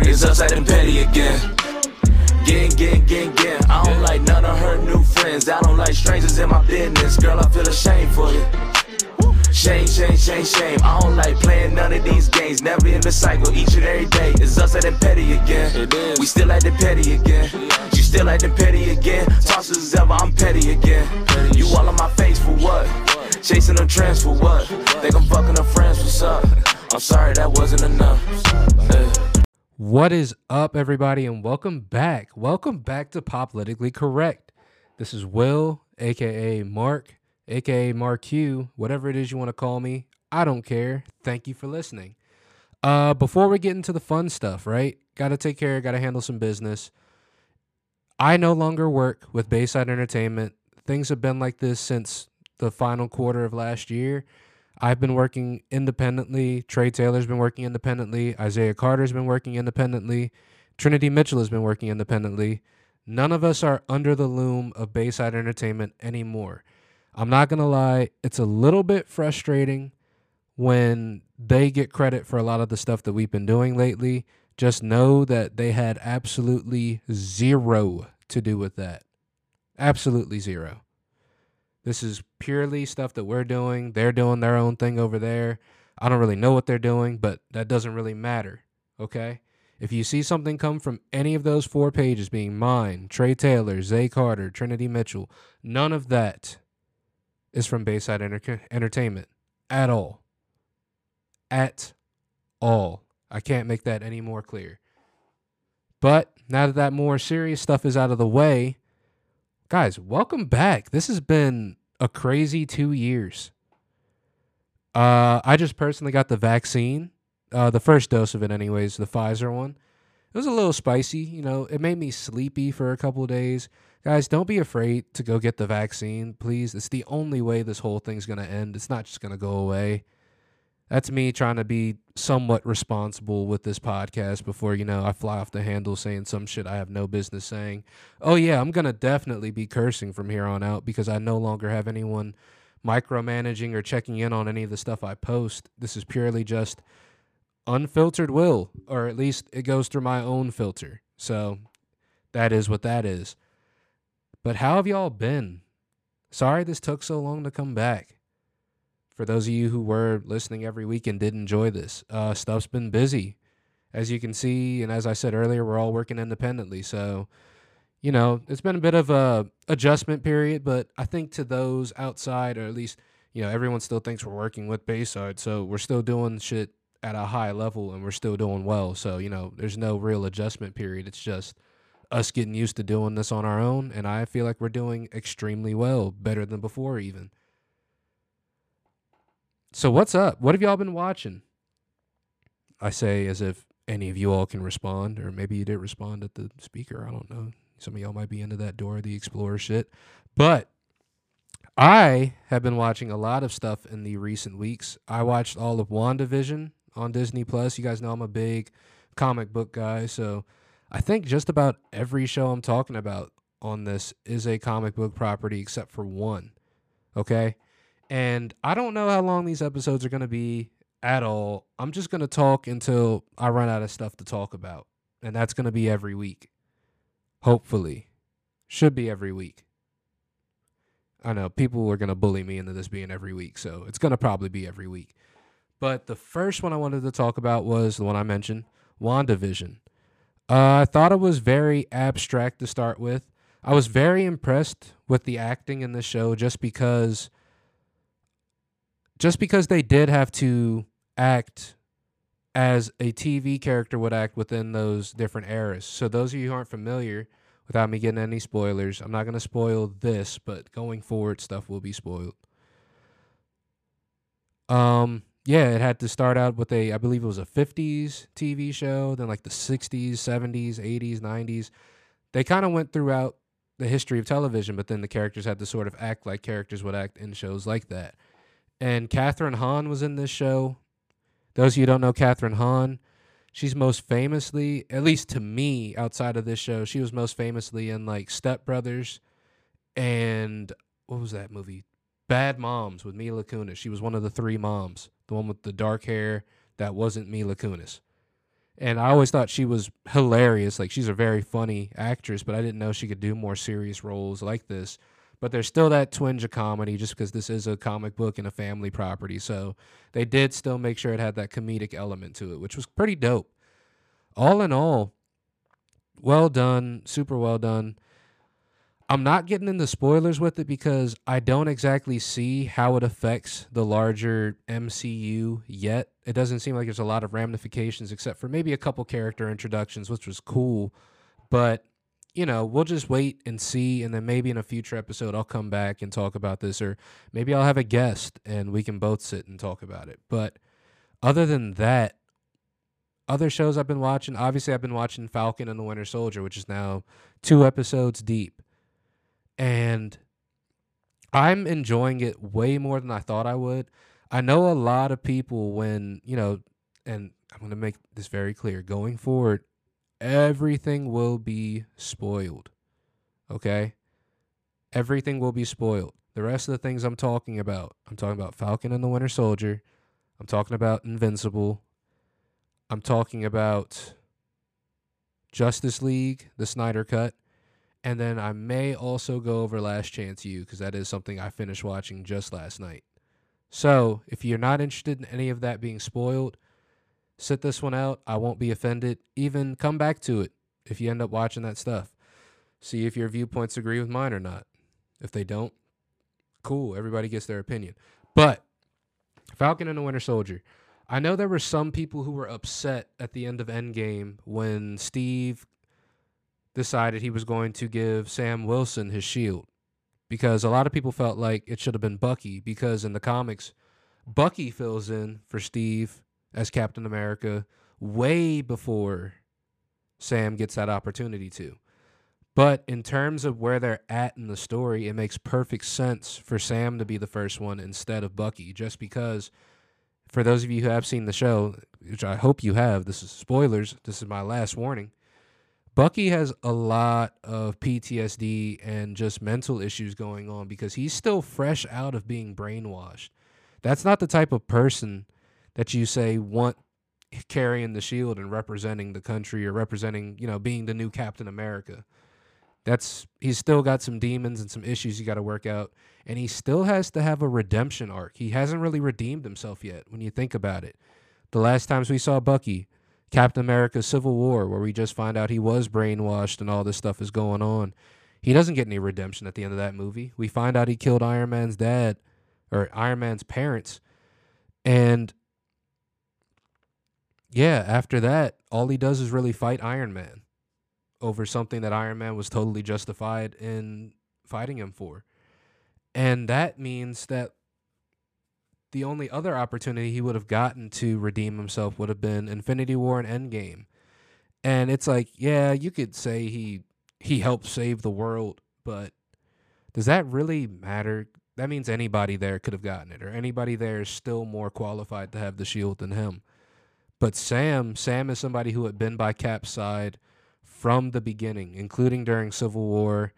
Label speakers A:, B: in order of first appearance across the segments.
A: party, it's upside and petty again. Getting, getting, getting, getting. I don't like none of her new friends. I don't like strangers in my business. Girl, I feel ashamed for you. Shame, shame, shame, shame. I don't like playing none of these games. Never in the cycle, each and every day. It's upside and petty again. We still like the petty again. You still like the petty again. Toss as ever, I'm petty again. You all on my face for what? Chasing them trends for what? Think I'm fucking her friends, what's up? I'm sorry that wasn't enough.
B: What is up, everybody, and welcome back. Welcome back to Politically Correct. This is Will, aka Mark, aka Mark Q, whatever it is you want to call me. I don't care. Thank you for listening. Uh, before we get into the fun stuff, right? Got to take care. Got to handle some business. I no longer work with Bayside Entertainment. Things have been like this since the final quarter of last year. I've been working independently. Trey Taylor's been working independently. Isaiah Carter's been working independently. Trinity Mitchell has been working independently. None of us are under the loom of Bayside Entertainment anymore. I'm not going to lie, it's a little bit frustrating when they get credit for a lot of the stuff that we've been doing lately. Just know that they had absolutely zero to do with that. Absolutely zero. This is purely stuff that we're doing. They're doing their own thing over there. I don't really know what they're doing, but that doesn't really matter. Okay? If you see something come from any of those four pages, being mine, Trey Taylor, Zay Carter, Trinity Mitchell, none of that is from Bayside Enter- Entertainment at all. At all. I can't make that any more clear. But now that that more serious stuff is out of the way, guys, welcome back. This has been a crazy two years. Uh, I just personally got the vaccine, uh, the first dose of it, anyways, the Pfizer one. It was a little spicy, you know. It made me sleepy for a couple days. Guys, don't be afraid to go get the vaccine, please. It's the only way this whole thing's gonna end. It's not just gonna go away. That's me trying to be somewhat responsible with this podcast before, you know, I fly off the handle saying some shit I have no business saying. Oh, yeah, I'm going to definitely be cursing from here on out because I no longer have anyone micromanaging or checking in on any of the stuff I post. This is purely just unfiltered will, or at least it goes through my own filter. So that is what that is. But how have y'all been? Sorry this took so long to come back for those of you who were listening every week and did enjoy this, uh, stuff's been busy. As you can see, and as I said earlier, we're all working independently. So, you know, it's been a bit of a adjustment period, but I think to those outside, or at least, you know, everyone still thinks we're working with Bayside. So we're still doing shit at a high level and we're still doing well. So, you know, there's no real adjustment period. It's just us getting used to doing this on our own. And I feel like we're doing extremely well, better than before, even. So what's up? What have y'all been watching? I say as if any of you all can respond, or maybe you didn't respond at the speaker. I don't know. Some of y'all might be into that Dora the Explorer shit. But I have been watching a lot of stuff in the recent weeks. I watched all of WandaVision on Disney Plus. You guys know I'm a big comic book guy, so I think just about every show I'm talking about on this is a comic book property except for one. Okay? And I don't know how long these episodes are going to be at all. I'm just going to talk until I run out of stuff to talk about. And that's going to be every week. Hopefully. Should be every week. I know people are going to bully me into this being every week, so it's going to probably be every week. But the first one I wanted to talk about was the one I mentioned, WandaVision. Uh, I thought it was very abstract to start with. I was very impressed with the acting in the show just because just because they did have to act as a TV character would act within those different eras. So those of you who aren't familiar, without me getting any spoilers, I'm not going to spoil this, but going forward stuff will be spoiled. Um yeah, it had to start out with a I believe it was a 50s TV show, then like the 60s, 70s, 80s, 90s. They kind of went throughout the history of television, but then the characters had to sort of act like characters would act in shows like that and Kathryn Hahn was in this show. Those of you don't know Kathryn Hahn, she's most famously, at least to me, outside of this show, she was most famously in like Step Brothers and what was that movie? Bad Moms with Mila Kunis. She was one of the three moms, the one with the dark hair that wasn't Mila Kunis. And I always thought she was hilarious. Like she's a very funny actress, but I didn't know she could do more serious roles like this. But there's still that twinge of comedy just because this is a comic book and a family property. So they did still make sure it had that comedic element to it, which was pretty dope. All in all, well done, super well done. I'm not getting into spoilers with it because I don't exactly see how it affects the larger MCU yet. It doesn't seem like there's a lot of ramifications except for maybe a couple character introductions, which was cool. But, you know, we'll just wait and see. And then maybe in a future episode, I'll come back and talk about this. Or maybe I'll have a guest and we can both sit and talk about it. But other than that, other shows I've been watching, obviously, I've been watching Falcon and the Winter Soldier, which is now two episodes deep and I'm enjoying it way more than I thought I would. I know a lot of people when, you know, and I'm going to make this very clear going forward, everything will be spoiled. Okay? Everything will be spoiled. The rest of the things I'm talking about, I'm talking about Falcon and the Winter Soldier. I'm talking about Invincible. I'm talking about Justice League, the Snyder Cut. And then I may also go over Last Chance U because that is something I finished watching just last night. So if you're not interested in any of that being spoiled, sit this one out. I won't be offended. Even come back to it if you end up watching that stuff. See if your viewpoints agree with mine or not. If they don't, cool. Everybody gets their opinion. But Falcon and the Winter Soldier. I know there were some people who were upset at the end of Endgame when Steve decided he was going to give Sam Wilson his shield because a lot of people felt like it should have been Bucky because in the comics, Bucky fills in for Steve as Captain America way before Sam gets that opportunity to. But in terms of where they're at in the story, it makes perfect sense for Sam to be the first one instead of Bucky, just because for those of you who have seen the show, which I hope you have, this is spoilers, this is my last warning. Bucky has a lot of PTSD and just mental issues going on because he's still fresh out of being brainwashed. That's not the type of person that you say want carrying the shield and representing the country or representing, you know, being the new Captain America. That's he's still got some demons and some issues you got to work out and he still has to have a redemption arc. He hasn't really redeemed himself yet when you think about it. The last times we saw Bucky, Captain America Civil War, where we just find out he was brainwashed and all this stuff is going on. He doesn't get any redemption at the end of that movie. We find out he killed Iron Man's dad or Iron Man's parents. And yeah, after that, all he does is really fight Iron Man over something that Iron Man was totally justified in fighting him for. And that means that the only other opportunity he would have gotten to redeem himself would have been Infinity War and Endgame. And it's like, yeah, you could say he he helped save the world, but does that really matter? That means anybody there could have gotten it, or anybody there is still more qualified to have the shield than him. But Sam, Sam is somebody who had been by Cap's side from the beginning, including during Civil War,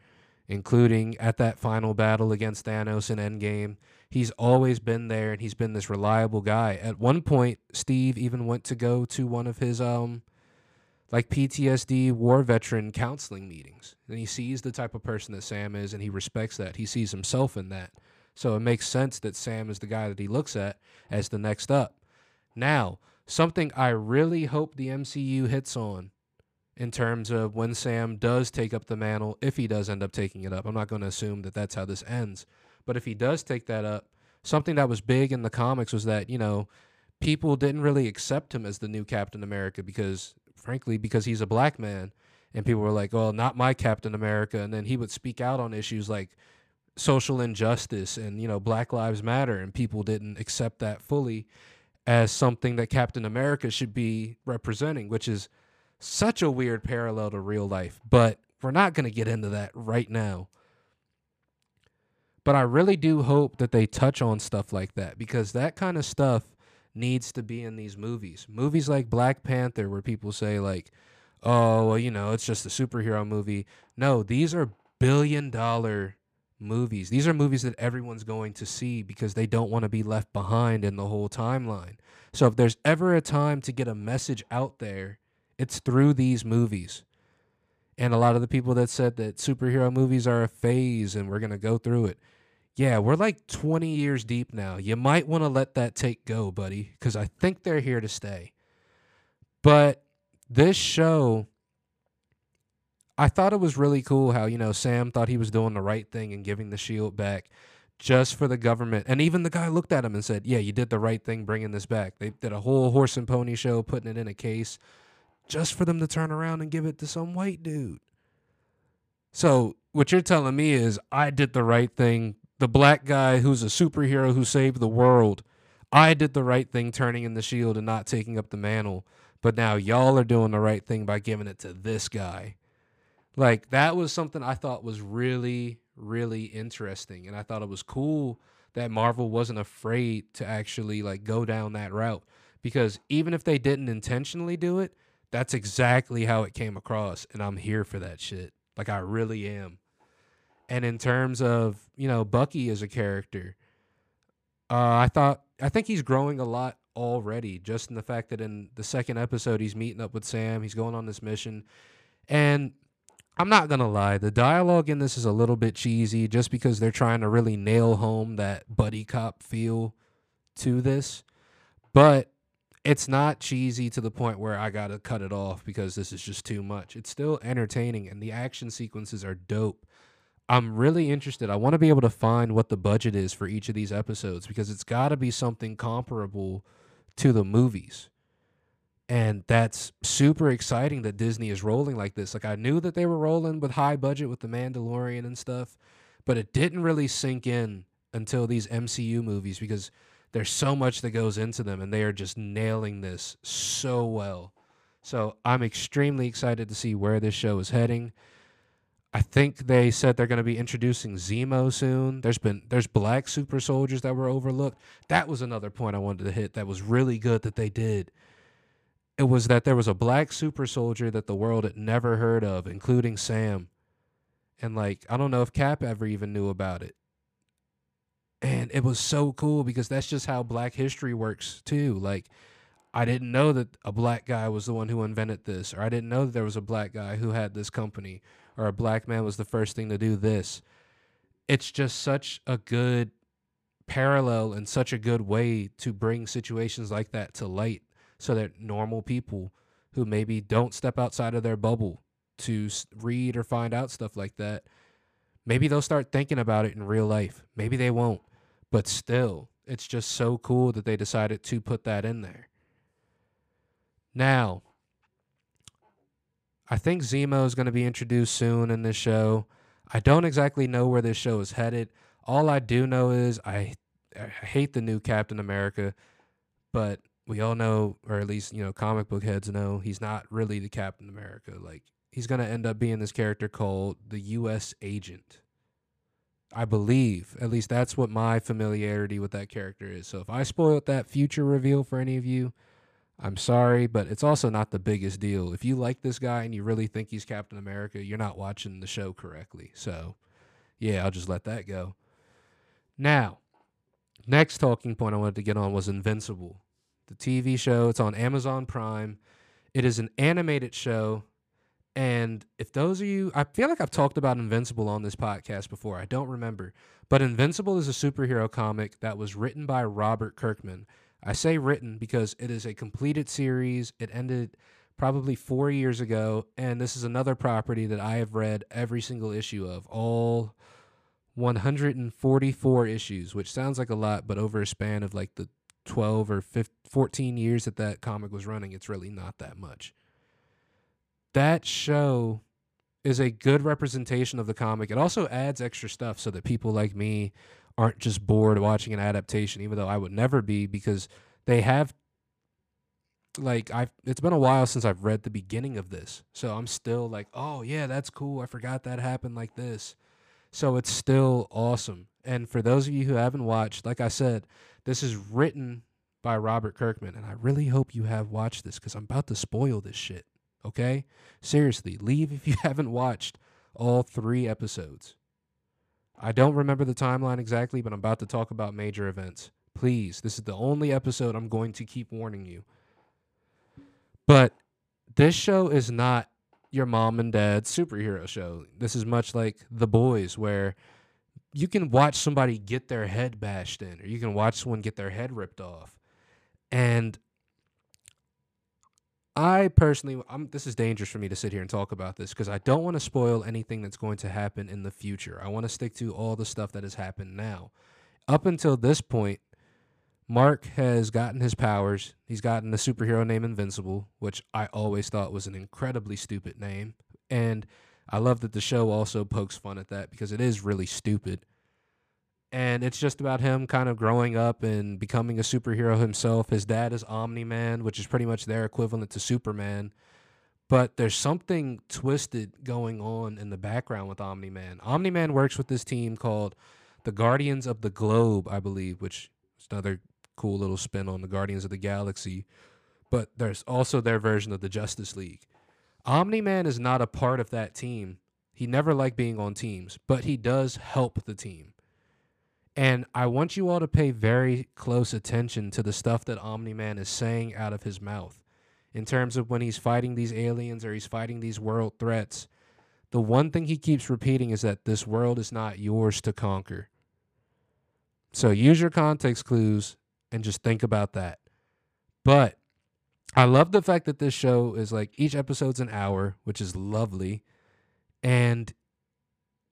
B: including at that final battle against Thanos in Endgame he's always been there and he's been this reliable guy. At one point, Steve even went to go to one of his um like PTSD war veteran counseling meetings. And he sees the type of person that Sam is and he respects that. He sees himself in that. So it makes sense that Sam is the guy that he looks at as the next up. Now, something I really hope the MCU hits on in terms of when Sam does take up the mantle, if he does end up taking it up. I'm not going to assume that that's how this ends. But if he does take that up, something that was big in the comics was that, you know, people didn't really accept him as the new Captain America because, frankly, because he's a black man. And people were like, well, not my Captain America. And then he would speak out on issues like social injustice and, you know, Black Lives Matter. And people didn't accept that fully as something that Captain America should be representing, which is such a weird parallel to real life. But we're not going to get into that right now. But I really do hope that they touch on stuff like that because that kind of stuff needs to be in these movies. Movies like Black Panther, where people say, like, oh, well, you know, it's just a superhero movie. No, these are billion dollar movies. These are movies that everyone's going to see because they don't want to be left behind in the whole timeline. So if there's ever a time to get a message out there It's through these movies. And a lot of the people that said that superhero movies are a phase and we're going to go through it. Yeah, we're like 20 years deep now. You might want to let that take go, buddy, because I think they're here to stay. But this show, I thought it was really cool how, you know, Sam thought he was doing the right thing and giving the shield back just for the government. And even the guy looked at him and said, Yeah, you did the right thing bringing this back. They did a whole horse and pony show, putting it in a case just for them to turn around and give it to some white dude. So, what you're telling me is I did the right thing the black guy who's a superhero who saved the world. I did the right thing turning in the shield and not taking up the mantle. But now y'all are doing the right thing by giving it to this guy. Like that was something I thought was really, really interesting. And I thought it was cool that Marvel wasn't afraid to actually like go down that route. Because even if they didn't intentionally do it, that's exactly how it came across. And I'm here for that shit. Like I really am. And in terms of, you know, Bucky as a character, uh, I thought I think he's growing a lot already, just in the fact that in the second episode he's meeting up with Sam, he's going on this mission. And I'm not gonna lie, the dialogue in this is a little bit cheesy just because they're trying to really nail home that buddy cop feel to this. But it's not cheesy to the point where I gotta cut it off because this is just too much. It's still entertaining and the action sequences are dope. I'm really interested. I want to be able to find what the budget is for each of these episodes because it's got to be something comparable to the movies. And that's super exciting that Disney is rolling like this. Like I knew that they were rolling with high budget with the Mandalorian and stuff, but it didn't really sink in until these MCU movies because there's so much that goes into them and they are just nailing this so well. So I'm extremely excited to see where this show is heading. I think they said they're going to be introducing Zemo soon. There's been there's black super soldiers that were overlooked. That was another point I wanted to hit that was really good that they did. It was that there was a black super soldier that the world had never heard of, including Sam. And like I don't know if Cap ever even knew about it. And it was so cool because that's just how black history works too. Like I didn't know that a black guy was the one who invented this, or I didn't know that there was a black guy who had this company, or a black man was the first thing to do this. It's just such a good parallel and such a good way to bring situations like that to light so that normal people who maybe don't step outside of their bubble to read or find out stuff like that, maybe they'll start thinking about it in real life. Maybe they won't, but still, it's just so cool that they decided to put that in there. Now, I think Zemo is going to be introduced soon in this show. I don't exactly know where this show is headed. All I do know is I, I hate the new Captain America, but we all know, or at least you know, comic book heads know, he's not really the Captain America. Like he's to end up being this character called the U.S. Agent. I believe, at least that's what my familiarity with that character is. So if I spoiled that future reveal for any of you, I'm sorry, but it's also not the biggest deal. If you like this guy and you really think he's Captain America, you're not watching the show correctly. So, yeah, I'll just let that go. Now, next talking point I wanted to get on was Invincible, the TV show. It's on Amazon Prime. It is an animated show. And if those of you, I feel like I've talked about Invincible on this podcast before. I don't remember. But Invincible is a superhero comic that was written by Robert Kirkman. I say written because it is a completed series. It ended probably four years ago, and this is another property that I have read every single issue of, all 144 issues, which sounds like a lot, but over a span of like the 12 or 15, 14 years that that comic was running, it's really not that much. That show is a good representation of the comic. It also adds extra stuff so that people like me aren't just bored watching an adaptation, even though I would never be because they have like I've it's been a while since I've read the beginning of this. So I'm still like, "Oh, yeah, that's cool. I forgot that happened like this." So it's still awesome. And for those of you who haven't watched, like I said, this is written by Robert Kirkman, and I really hope you have watched this cuz I'm about to spoil this shit. Okay? Seriously, leave if you haven't watched all 3 episodes. I don't remember the timeline exactly, but I'm about to talk about major events. Please, this is the only episode I'm going to keep warning you. But this show is not your mom and dad's superhero show. This is much like The Boys, where you can watch somebody get their head bashed in, or you can watch someone get their head ripped off. And I personally, I'm, this is dangerous for me to sit here and talk about this because I don't want to spoil anything that's going to happen in the future. I want to stick to all the stuff that has happened now. Up until this point, Mark has gotten his powers. He's gotten the superhero name Invincible, which I always thought was an incredibly stupid name. And I love that the show also pokes fun at that because it is really stupid. And it's just about him kind of growing up and becoming a superhero himself. His dad is Omni Man, which is pretty much their equivalent to Superman. But there's something twisted going on in the background with Omni Man. Omni Man works with this team called the Guardians of the Globe, I believe, which is another cool little spin on the Guardians of the Galaxy. But there's also their version of the Justice League. Omni Man is not a part of that team. He never liked being on teams, but he does help the team. And I want you all to pay very close attention to the stuff that Omni Man is saying out of his mouth in terms of when he's fighting these aliens or he's fighting these world threats. The one thing he keeps repeating is that this world is not yours to conquer. So use your context clues and just think about that. But I love the fact that this show is like each episode's an hour, which is lovely. And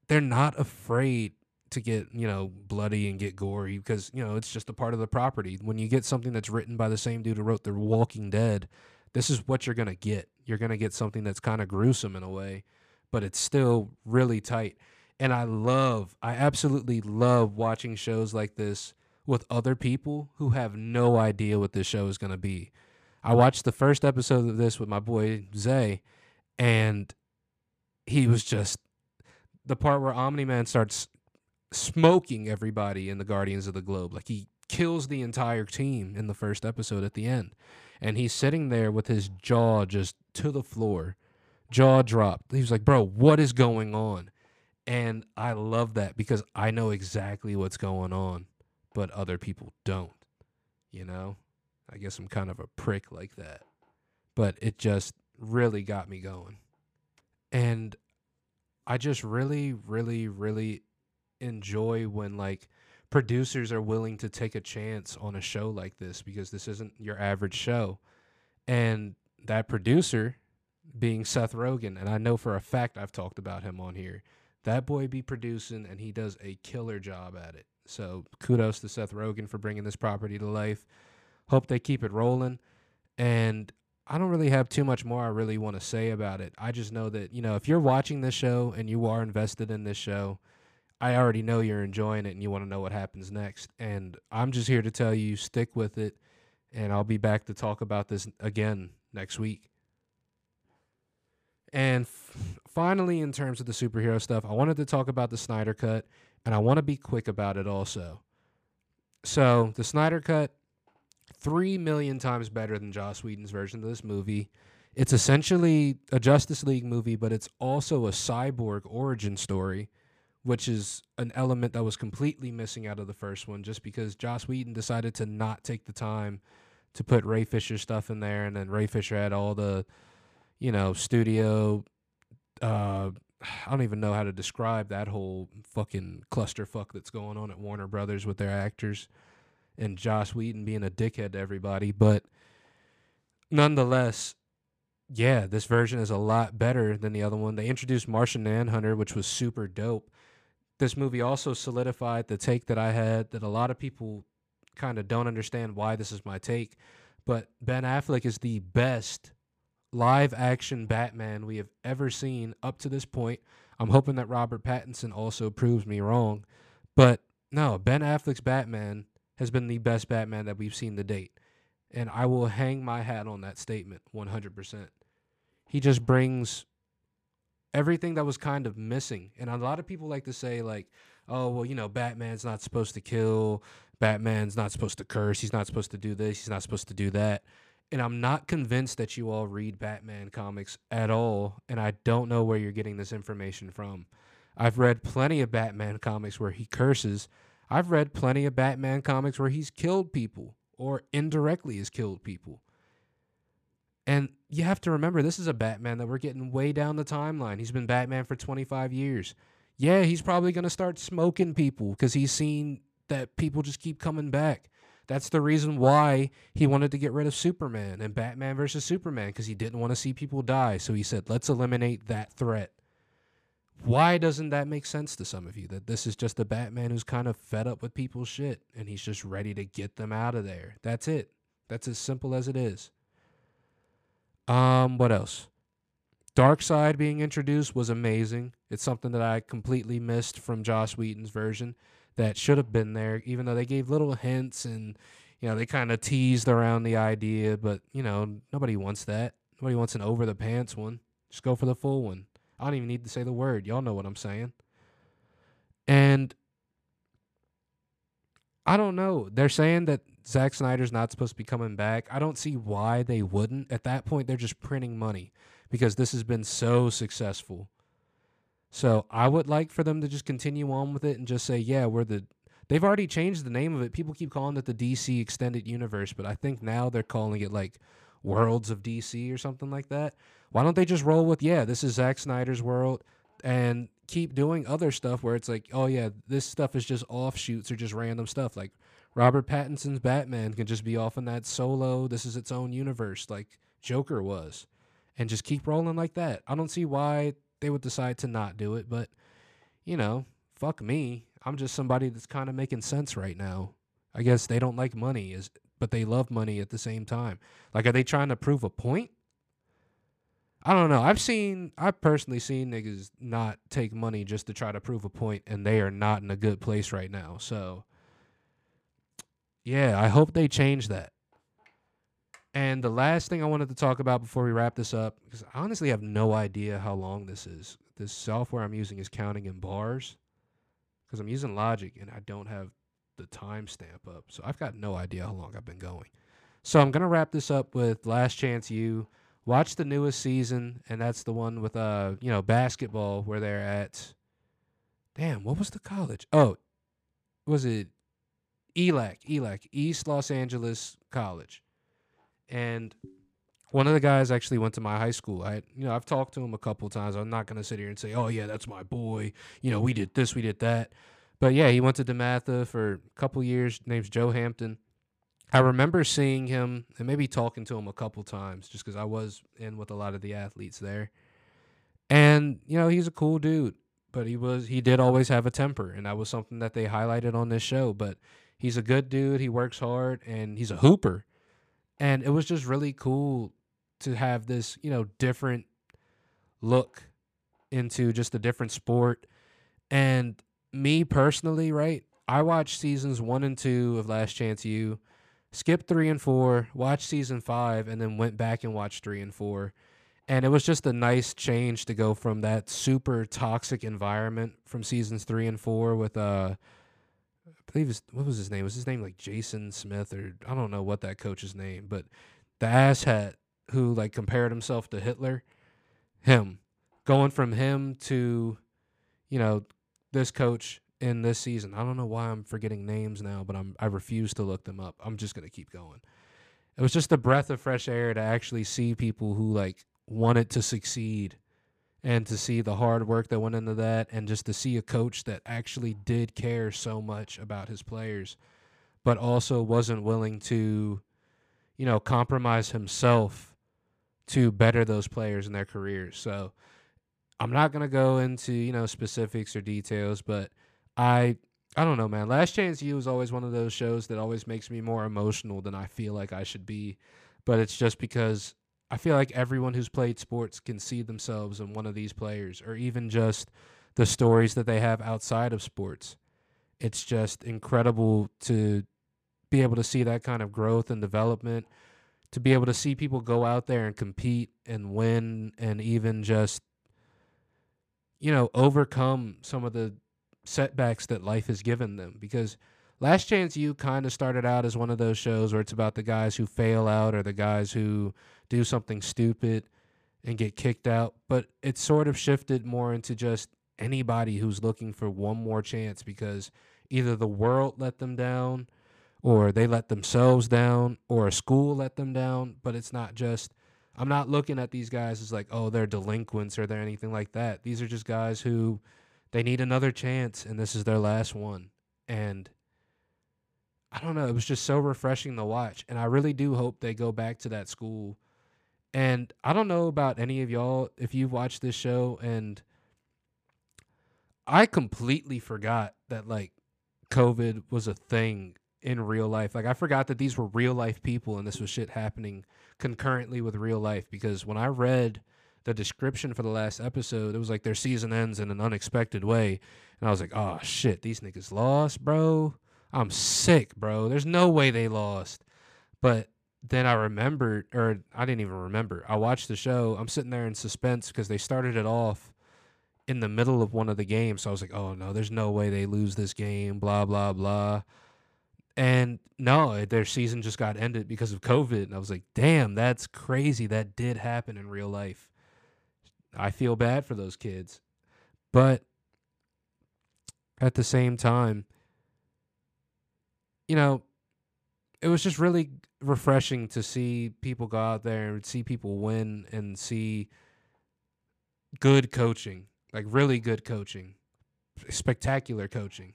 B: they're not afraid to get, you know, bloody and get gory because, you know, it's just a part of the property. When you get something that's written by the same dude who wrote The Walking Dead, this is what you're going to get. You're going to get something that's kind of gruesome in a way, but it's still really tight. And I love, I absolutely love watching shows like this with other people who have no idea what this show is going to be. I watched the first episode of this with my boy Zay, and he was just the part where Omni Man starts smoking everybody in the Guardians of the Globe. Like he kills the entire team in the first episode at the end. And he's sitting there with his jaw just to the floor, jaw dropped. He was like, Bro, what is going on? And I love that because I know exactly what's going on, but other people don't. You know? I guess I'm kind of a prick like that. But it just really got me going. And I just really, really, really enjoy when like producers are willing to take a chance on a show like this because this isn't your average show. And that producer being Seth Rogen, and I know for a fact I've talked about him on here. That boy be producing and he does a killer job at it. So kudos to Seth Rogen for bringing this property to life. Hope they keep it rolling. And I don't really have too much more I really want to say about it. I just know that, you know, if you're watching this show and you are invested in this show, I already know you're enjoying it and you want to know what happens next. And I'm just here to tell you stick with it. And I'll be back to talk about this again next week. And f- finally, in terms of the superhero stuff, I wanted to talk about the Snyder Cut, and I want to be quick about it also. So, the Snyder Cut, three million times better than Joss Whedon's version of this movie. It's essentially a Justice League movie, but it's also a cyborg origin story, which is an element that was completely missing out of the first one just because Joss Whedon decided to not take the time to put Ray Fisher stuff in there. And then Ray Fisher had all the, you know, studio. Uh, I don't even know how to describe that whole fucking clusterfuck that's going on at Warner Brothers with their actors and Josh Whedon being a dickhead to everybody. But nonetheless, yeah, this version is a lot better than the other one. They introduced Martian Manhunter, which was super dope. This movie also solidified the take that I had that a lot of people kind of don't understand why this is my take. But Ben Affleck is the best live action Batman we have ever seen up to this point. I'm hoping that Robert Pattinson also proves me wrong. But no, Ben Affleck's Batman has been the best Batman that we've seen to date. And I will hang my hat on that statement 100%. He just brings everything that was kind of missing. And a lot of people like to say, like, oh, well, you know, Batman's not supposed to kill. Batman's not supposed to curse. He's not supposed to do this. He's not supposed to do that. And I'm not convinced that you all read Batman comics at all. And I don't know where you're getting this information from. I've read plenty of Batman comics where he curses. I've read plenty of Batman comics where he's killed people or indirectly has killed people. And you have to remember, this is a Batman that we're getting way down the timeline. He's been Batman for 25 years. Yeah, he's probably going to start smoking people because he's seen that people just keep coming back. That's the reason why he wanted to get rid of Superman and Batman versus Superman because he didn't want to see people die. So he said, let's eliminate that threat. Why doesn't that make sense to some of you? That this is just a Batman who's kind of fed up with people's shit and he's just ready to get them out of there. That's it. That's as simple as it is. Um, what else? Darkseid being introduced was amazing. It's something that I completely missed from Josh Whedon's version that should have been there, even though they gave little hints and you know they kind of teased around the idea. But you know nobody wants that. Nobody wants an over the pants one. Just go for the full one. I don't even need to say the word. Y'all know what I'm saying. And I don't know. They're saying that Zack Snyder's not supposed to be coming back. I don't see why they wouldn't. At that point, they're just printing money because this has been so successful. So I would like for them to just continue on with it and just say, yeah, we're the. They've already changed the name of it. People keep calling it the DC Extended Universe, but I think now they're calling it like Worlds of DC or something like that. Why don't they just roll with, yeah, this is Zack Snyder's world and keep doing other stuff where it's like, oh, yeah, this stuff is just offshoots or just random stuff. Like Robert Pattinson's Batman can just be off in that solo, this is its own universe, like Joker was. And just keep rolling like that. I don't see why they would decide to not do it. But, you know, fuck me. I'm just somebody that's kind of making sense right now. I guess they don't like money, is but they love money at the same time. Like, are they trying to prove a point? I don't know. I've seen, I've personally seen niggas not take money just to try to prove a point, and they are not in a good place right now. So, yeah, I hope they change that. And the last thing I wanted to talk about before we wrap this up, because I honestly have no idea how long this is. This software I'm using is counting in bars because I'm using Logic and I don't have the timestamp up. So I've got no idea how long I've been going. So I'm going to wrap this up with Last Chance U. Watch the newest season, and that's the one with, uh, you know, basketball where they're at. Damn, what was the college? Oh, was it ELAC? ELAC, East Los Angeles College and one of the guys actually went to my high school. I, you know, I've talked to him a couple times. I'm not gonna sit here and say, "Oh yeah, that's my boy." You know, we did this, we did that. But yeah, he went to DeMatha for a couple years. Name's Joe Hampton. I remember seeing him and maybe talking to him a couple times, just because I was in with a lot of the athletes there. And you know, he's a cool dude, but he was he did always have a temper, and that was something that they highlighted on this show. But he's a good dude. He works hard, and he's a hooper and it was just really cool to have this you know different look into just a different sport and me personally right i watched seasons one and two of last chance u skipped three and four watched season five and then went back and watched three and four and it was just a nice change to go from that super toxic environment from seasons three and four with uh I believe his what was his name? Was his name like Jason Smith or I don't know what that coach's name, but the asshat who like compared himself to Hitler, him going from him to, you know, this coach in this season. I don't know why I'm forgetting names now, but I'm I refuse to look them up. I'm just gonna keep going. It was just a breath of fresh air to actually see people who like wanted to succeed and to see the hard work that went into that and just to see a coach that actually did care so much about his players but also wasn't willing to you know compromise himself to better those players in their careers so i'm not to go into you know specifics or details but i i don't know man last chance u is always one of those shows that always makes me more emotional than i feel like i should be but it's just because I feel like everyone who's played sports can see themselves in one of these players, or even just the stories that they have outside of sports. It's just incredible to be able to see that kind of growth and development, to be able to see people go out there and compete and win, and even just, you know, overcome some of the setbacks that life has given them. Because Last Chance U kind of started out as one of those shows where it's about the guys who fail out or the guys who do something stupid and get kicked out, but it sort of shifted more into just anybody who's looking for one more chance because either the world let them down or they let themselves down or a school let them down, but it's not just I'm not looking at these guys as like, oh, they're delinquents or they're anything like that. These are just guys who they need another chance and this is their last one. And I don't know, it was just so refreshing to watch. And I really do hope they go back to that school. And I don't know about any of y'all if you've watched this show and I completely forgot that like COVID was a thing in real life. Like I forgot that these were real life people and this was shit happening concurrently with real life because when I read the description for the last episode, it was like their season ends in an unexpected way. And I was like, oh shit, these niggas lost, bro. I'm sick, bro. There's no way they lost. But then I remembered, or I didn't even remember. I watched the show. I'm sitting there in suspense because they started it off in the middle of one of the games. So I was like, oh no, there's no way they lose this game, blah, blah, blah. And no, their season just got ended because of COVID. And I was like, damn, that's crazy. That did happen in real life. I feel bad for those kids. But at the same time, you know, it was just really refreshing to see people go out there and see people win and see good coaching, like really good coaching, spectacular coaching.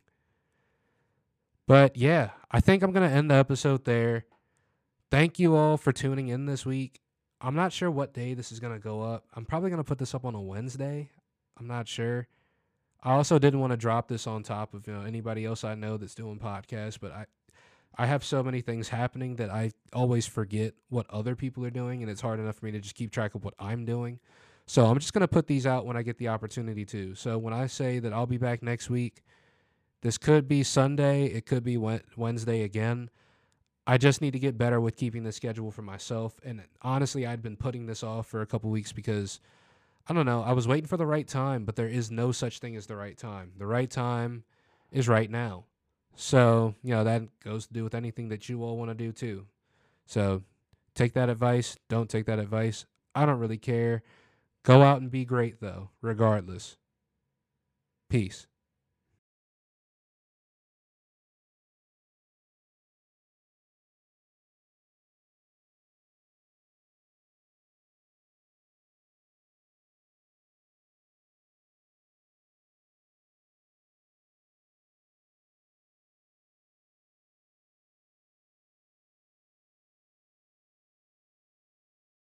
B: But yeah, I think I'm going to end the episode there. Thank you all for tuning in this week. I'm not sure what day this is going to go up. I'm probably going to put this up on a Wednesday. I'm not sure. I also didn't want to drop this on top of you know anybody else I know that's doing podcasts, but I I have so many things happening that I always forget what other people are doing, and it's hard enough for me to just keep track of what I'm doing. So I'm just going to put these out when I get the opportunity to. So when I say that I'll be back next week, this could be Sunday, it could be Wednesday again. I just need to get better with keeping the schedule for myself. And honestly, I'd been putting this off for a couple weeks because I don't know, I was waiting for the right time, but there is no such thing as the right time. The right time is right now. So, you know, that goes to do with anything that you all want to do too. So, take that advice, don't take that advice. I don't really care. Go out and be great though, regardless. Peace.